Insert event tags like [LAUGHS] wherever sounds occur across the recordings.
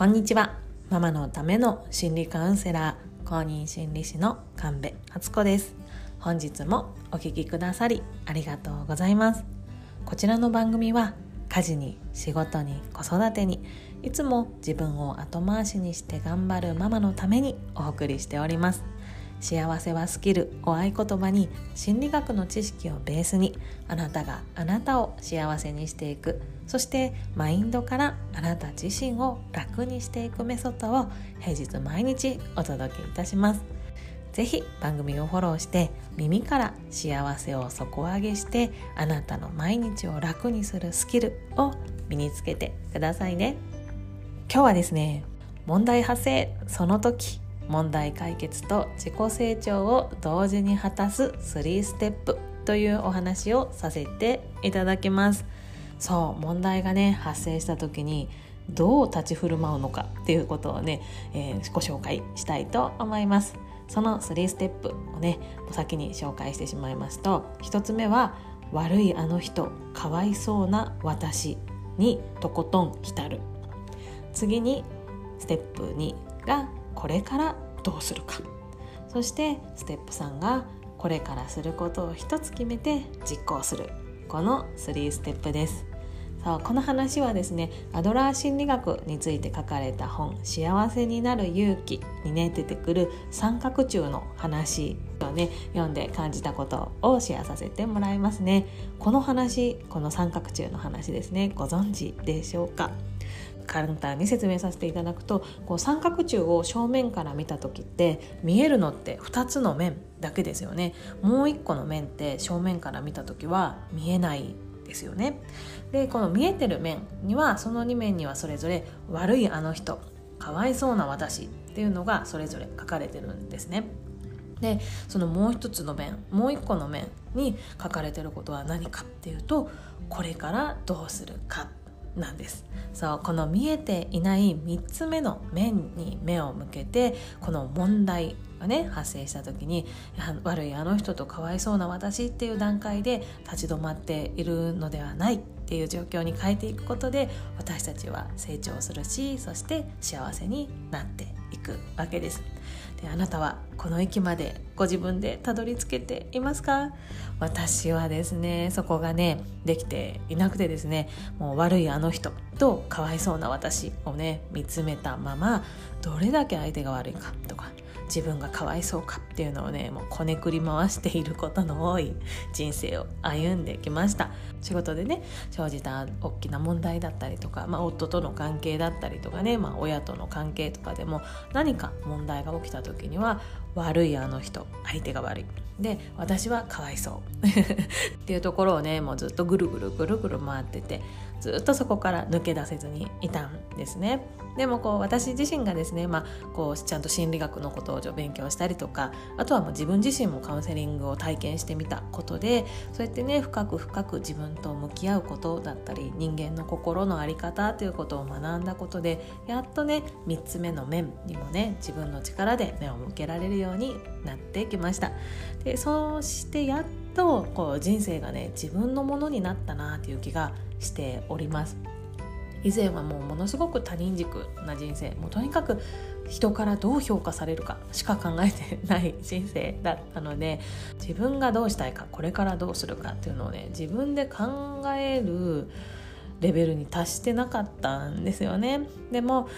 こんにちは。ママのための心理カウンセラー公認心理師の神戸敦子です。本日もお聞きくださりありがとうございます。こちらの番組は家事に仕事に子育てにいつも自分を後回しにして頑張るママのためにお送りしております。幸せはスキルを合言葉に心理学の知識をベースにあなたがあなたを幸せにしていく。そしてマインドからあなた自身を楽にしていくメソッドを平日毎日お届けいたします。ぜひ番組をフォローして耳から幸せを底上げしてあなたの毎日を楽にするスキルを身につけてくださいね。今日はですね問題発生。その時。問題解決と自己成長を同時に果たす3ステップというお話をさせていただきます。そう問題がね発生した時にどう立ち振る舞うのかっていうことをね、えー、ご紹介したいと思います。その3ステップをね先に紹介してしまいますと1つ目は悪いあの人かわいそうな私にとことん浸る。次にステップ2がこれからどうするか。そしてステップ3がこれからすることを一つ決めて実行する。この3ステップです。そうこの話はですねアドラー心理学について書かれた本「幸せになる勇気」にね出てくる三角柱の話をね読んで感じたことをシェアさせてもらいますね。この話この三角柱の話ですねご存知でしょうか？簡単に説明させていただくとこう三角柱を正面から見た時って見えるのって2つの面だけですよね。もう1個の面って正面から見た時は見えないですよね。でこの見えてる面にはその2面にはそれぞれ悪いあの人かわいそうな私っていうのがそれぞれ書かれてるんですね。でそのもう一つの面もう一個の面に書かれてることは何かっていうとこれからどうするかなんです。そうこの見えていない3つ目の面に目を向けてこの問題がね発生した時に悪いあの人とかわいそうな私っていう段階で立ち止まっているのではないっていう状況に変えていくことで私たちは成長するしそして幸せになっていくわけです。であなたはこの駅までご自分でたどり着けていますか？私はですねそこがねできていなくてですねもう悪いあの人とかわいそうな私をね見つめたままどれだけ相手が悪いかとか自分がかわいそうかっていうのをねもうこねくり回していることの多い人生を歩んできました。仕事でね生じた大きな問題だったりとか、まあ、夫との関係だったりとかね、まあ、親との関係とかでも何か問題が起きた時には悪いあの人相手が悪い。で私はかわいそう。[LAUGHS] っていうところをねもうずっとぐるぐるぐるぐる回っててずっとそこから抜け出せずにいたんですね。でもこう私自身がですね、まあ、こうちゃんと心理学のことを勉強したりとかあとはもう自分自身もカウンセリングを体験してみたことでそうやってね深く深く自分と向き合うことだったり人間の心の在り方ということを学んだことでやっとね3つ目の面にもね自分の力で目を向けられるようになってきました。でそうしてやっとこう人生がね自分のものになったなという気がしております。以前はもうものすごく他人軸な人生。もうとにかく人からどう評価されるかしか考えてない [LAUGHS] 人生だったので自分がどうしたいかこれからどうするかっていうのをね自分で考えるレベルに達してなかったんですよね。でも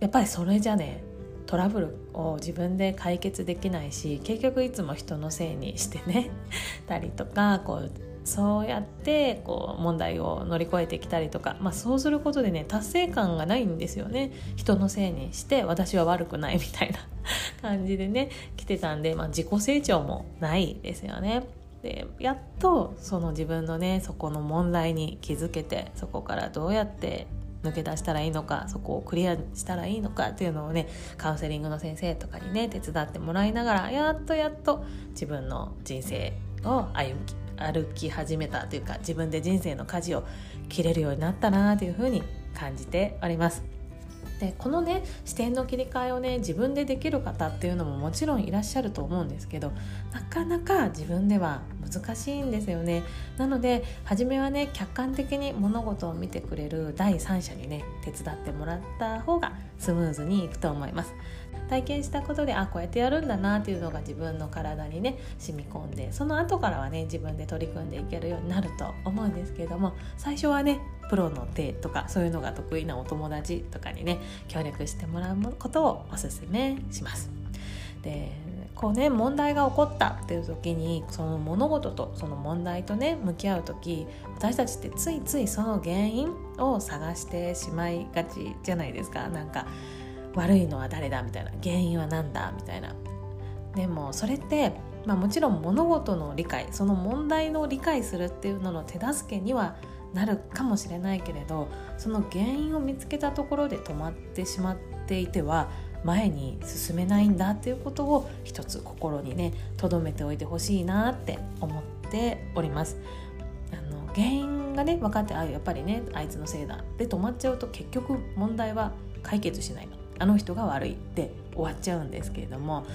やっぱりそれじゃねトラブルを自分で解決できないし結局いつも人のせいにしてね [LAUGHS] たりとかこうそうやってこう問題を乗り越えてきたりとか、まあ、そうすることでね達成感がないんですよね人のせいにして私は悪くないみたいな [LAUGHS] 感じでね来てたんで、まあ、自己成長もないですよね。でやっとその自分のねそこの問題に気づけてそこからどうやって抜け出したらいいのかそこをクリアしたらいいのかっていうのをねカウンセリングの先生とかにね手伝ってもらいながらやっとやっと自分の人生を歩き歩き始めたというか自分で人生の舵を切れるようになったなというふうに感じております。でこのね視点の切り替えをね自分でできる方っていうのももちろんいらっしゃると思うんですけどなかなか自分では難しいんですよね。なので初めはね客観的に物事を見てくれる第三者にね手伝ってもらった方がスムーズにいくと思います。体験したことであこうやってやるんだなっていうのが自分の体にね染み込んでその後からはね自分で取り組んでいけるようになると思うんですけれども最初はねプロの手とかそういうのが得意なお友達とかにね協力してもらうことをおすすめします。でこうね問題が起こったっていう時にその物事とその問題とね向き合う時私たちってついついその原因を探してしまいがちじゃないですかなんか悪いのは誰だみたいな原因は何だみたいな。でもそれってまあ、もちろん物事の理解その問題の理解するっていうのの手助けにはなるかもしれないけれどその原因を見つけたところで止まってしまっていては前に進めないんだっていうことを一つ心にね留めておいてほしいなって思っております。あの原因がね分かってあやっぱりねあいつのせいだ。で止まっちゃうと結局問題は解決しないあの人が悪いって終わっちゃうんですけれども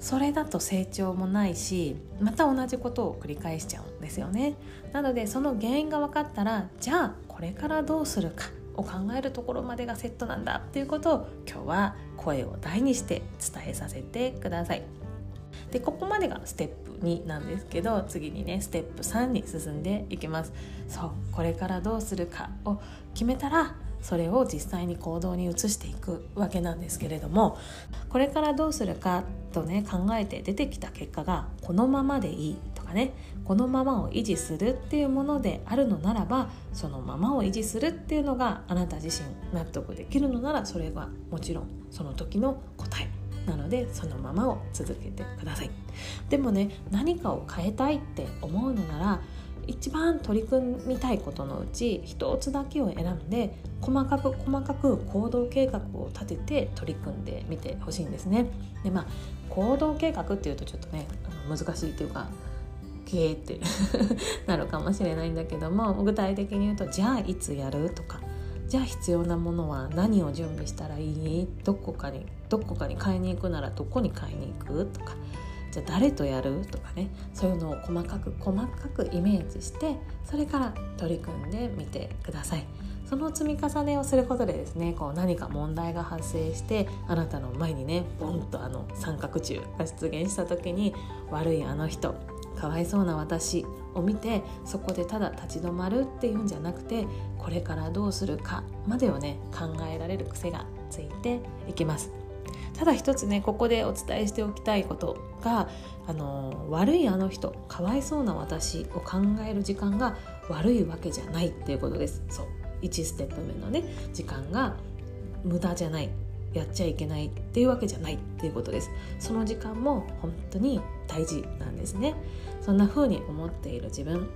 それだと成長もないしまた同じことを繰り返しちゃうんですよね。なのでその原因が分かったらじゃあこれからどうするかを考えるところまでがセットなんだっていうことを今日は声を大にして伝えさせてください。でここまでがステップ2なんですけど次にねステップ3に進んでいきます。そうこれからどうするかを決めたらそれを実際に行動に移していくわけなんですけれどもこれからどうするかとね考えて出てきた結果がこのままでいいとかねこのままを維持するっていうものであるのならばそのままを維持するっていうのがあなた自身納得できるのならそれがもちろんその時の答えなのでそのままを続けてください。でもね何かを変えたいって思うのなら一番取り組みたいことのうち一つだけを選んで細かく細かく行動計画を立てて取り組んでみてほしいんですね。でまあ行動計画っていうとちょっとね難しいというかゲーって [LAUGHS] なるかもしれないんだけども具体的に言うとじゃあいつやるとかじゃあ必要なものは何を準備したらいい？どこかにどこかに買いに行くならどこに買いに行く？とかじゃあ誰とやる？とかねそういうのを細かく細かくイメージしてそれから取り組んでみてください。その積み重ねをすることでですねこう何か問題が発生してあなたの前にねボンとあの三角柱が出現した時に悪いあの人かわいそうな私を見てそこでただ立ち止まるっていうんじゃなくてこれからどうするかまでをね考えられる癖がついていきます。ただ一つねここでお伝えしておきたいことがあの悪いあの人かわいそうな私を考える時間が悪いわけじゃないっていうことです。そう。1ステップ目のね時間が無駄じゃない。やっちゃいけないっていうわけじゃないっていうことです。その時間も本当に大事なんですね。そんな風に思っている自分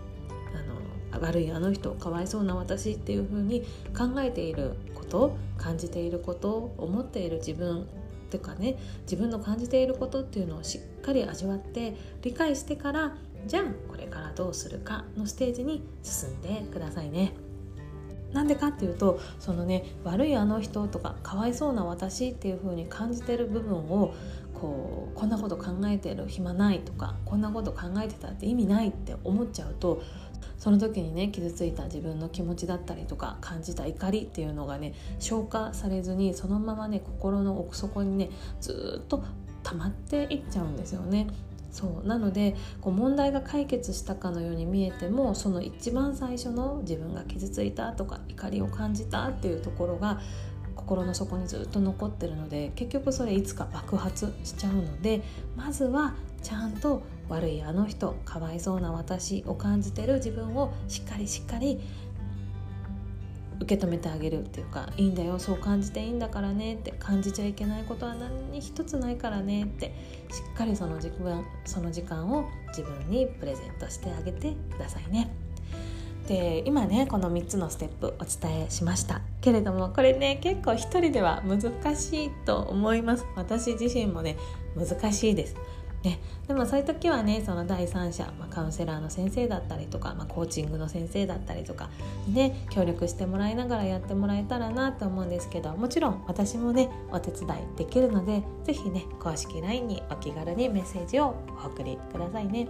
あの悪いあの人かわいそうな私っていう風に考えていること感じていること思っている自分てかね自分の感じていることっていうのをしっかり味わって理解してからじゃあこれからどうするかのステージに進んでくださいね。なんでかっていうとそのね悪いあの人とかかわいそうな私っていう風に感じてる部分をこうこんなこと考えてる暇ないとかこんなこと考えてたって意味ないって思っちゃうとその時にね傷ついた自分の気持ちだったりとか感じた怒りっていうのがね消化されずにそのままね心の奥底にねずっと溜まっていっちゃうんですよね。そうなのでこう問題が解決したかのように見えてもその一番最初の自分が傷ついたとか怒りを感じたっていうところが心の底にずっと残ってるので結局それいつか爆発しちゃうのでまずはちゃんと悪いあの人かわいそうな私を感じてる自分をしっかりしっかり受け止めてあげるっていうかいいんだよそう感じていいんだからねって感じちゃいけないことは何に一つないからねってしっかりその時間その時間を自分にプレゼントしてあげてくださいね。で今ねこの3つのステップお伝えしましたけれどもこれね結構一人では難しいと思います。私自身もね難しいです。ね、でもそういう時はねその第三者、まあ、カウンセラーの先生だったりとか、まあ、コーチングの先生だったりとかにね協力してもらいながらやってもらえたらなと思うんですけどもちろん私もねお手伝いできるので是非ね公式 LINE にお気軽にメッセージをお送りくださいね。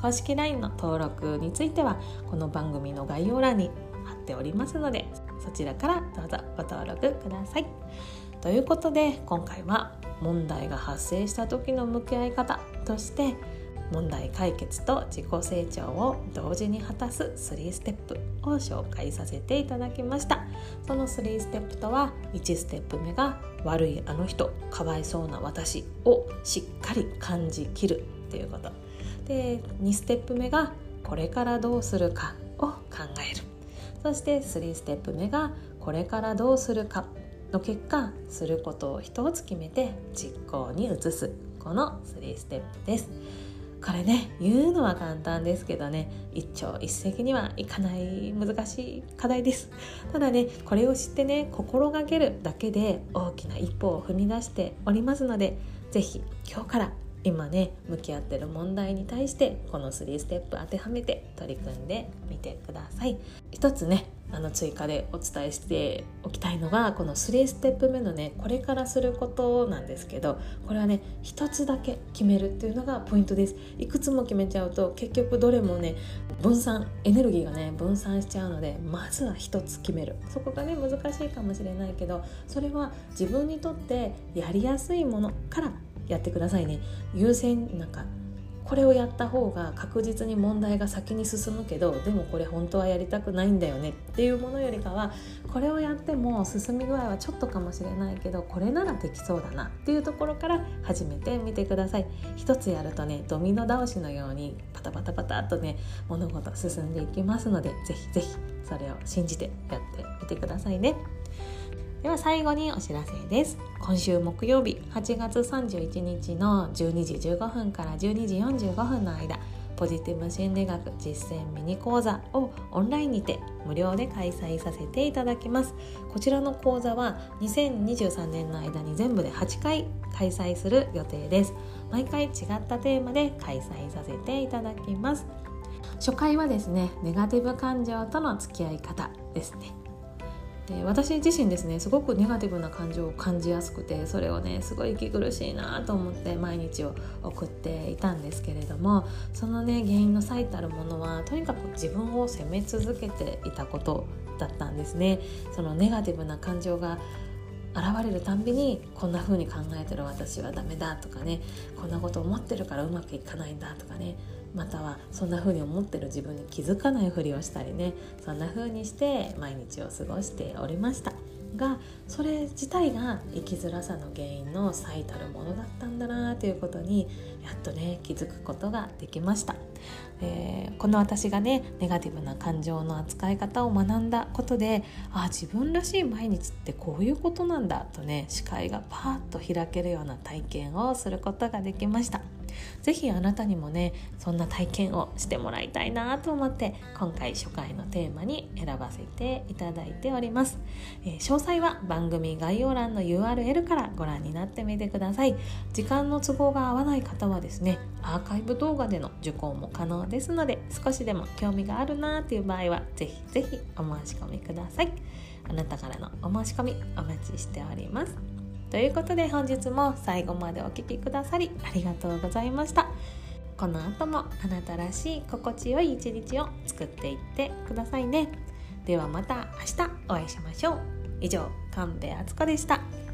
公式 LINE の登録についてはこの番組の概要欄に貼っておりますのでそちらからどうぞご登録ください。ということで今回は問題が発生した時の向き合い方として問題解決と自己成長を同時に果たす3ステップを紹介させていただきました。その3ステップとは1ステップ目が悪いあの人かわいそうな私をしっかり感じきるっていうこと。で2ステップ目がこれからどうするかを考える。そして3ステップ目がこれからどうするかの結果することを一つ決めて実行に移す。この3ステップです。これね言うのは簡単ですけどね一朝一夕にはいかない難しい課題です。ただねこれを知ってね心がけるだけで大きな一歩を踏み出しておりますので是非今日から今ね向き合ってる問題に対してこの3ステップ当てはめて取り組んでみてください。一つねあの追加でお伝えしておきたいのがこの3ステップ目のねこれからすることなんですけどこれはね一つだけ決めるっていうのがポイントです。いくつも決めちゃうと結局どれもね分散エネルギーがね分散しちゃうのでまずは一つ決める。そこがね難しいかもしれないけどそれは自分にとってやりやすいものからやってくださいね。優先なんかこれをやった方が確実に問題が先に進むけどでもこれ本当はやりたくないんだよね。っていうものよりかはこれをやっても進み具合はちょっとかもしれないけどこれならできそうだな。っていうところから始めてみてください。一つやるとねドミノ倒しのようにパタパタパタっとね物事進んでいきますのでぜひぜひそれを信じてやってみてくださいね。では最後にお知らせです。今週木曜日8月31日の12時15分から12時45分の間ポジティブ心理学実践ミニ講座をオンラインにて無料で開催させていただきます。こちらの講座は2023年の間に全部で8回開催する予定です。毎回違ったテーマで開催させていただきます。初回はですねネガティブ感情との付き合い方ですね。で私自身ですねすごくネガティブな感情を感じやすくてそれをねすごい息苦しいなと思って毎日を送っていたんですけれどもそのね原因の最たるものはとにかく自分を責め続けていたことだったんですね。そのネガティブな感情が現れるたんびにこんな風に考えてる私はダメだとかねこんなこと思ってるからうまくいかないんだとかねまたはそんな風に思ってる自分に気づかないふりをしたりねそんな風にして毎日を過ごしておりました。がそれ自体が生きづらさの原因の最たるものだったんだなということにやっとね気づくことができました、えー、この私がねネガティブな感情の扱い方を学んだことであ自分らしい毎日ってこういうことなんだとね視界がパーッと開けるような体験をすることができました。是非あなたにもねそんな体験をしてもらいたいなと思って今回初回のテーマに選ばせていただいております、えー、詳細は番組概要欄の URL からご覧になってみてください。時間の都合が合わない方はですねアーカイブ動画での受講も可能ですので少しでも興味があるなという場合は是非是非お申し込みください。あなたからのお申し込みお待ちしております。ということで本日も最後までお聴きくださりありがとうございました。この後もあなたらしい心地よい一日を作っていってくださいね。ではまた明日お会いしましょう。以上神戸敦子でした。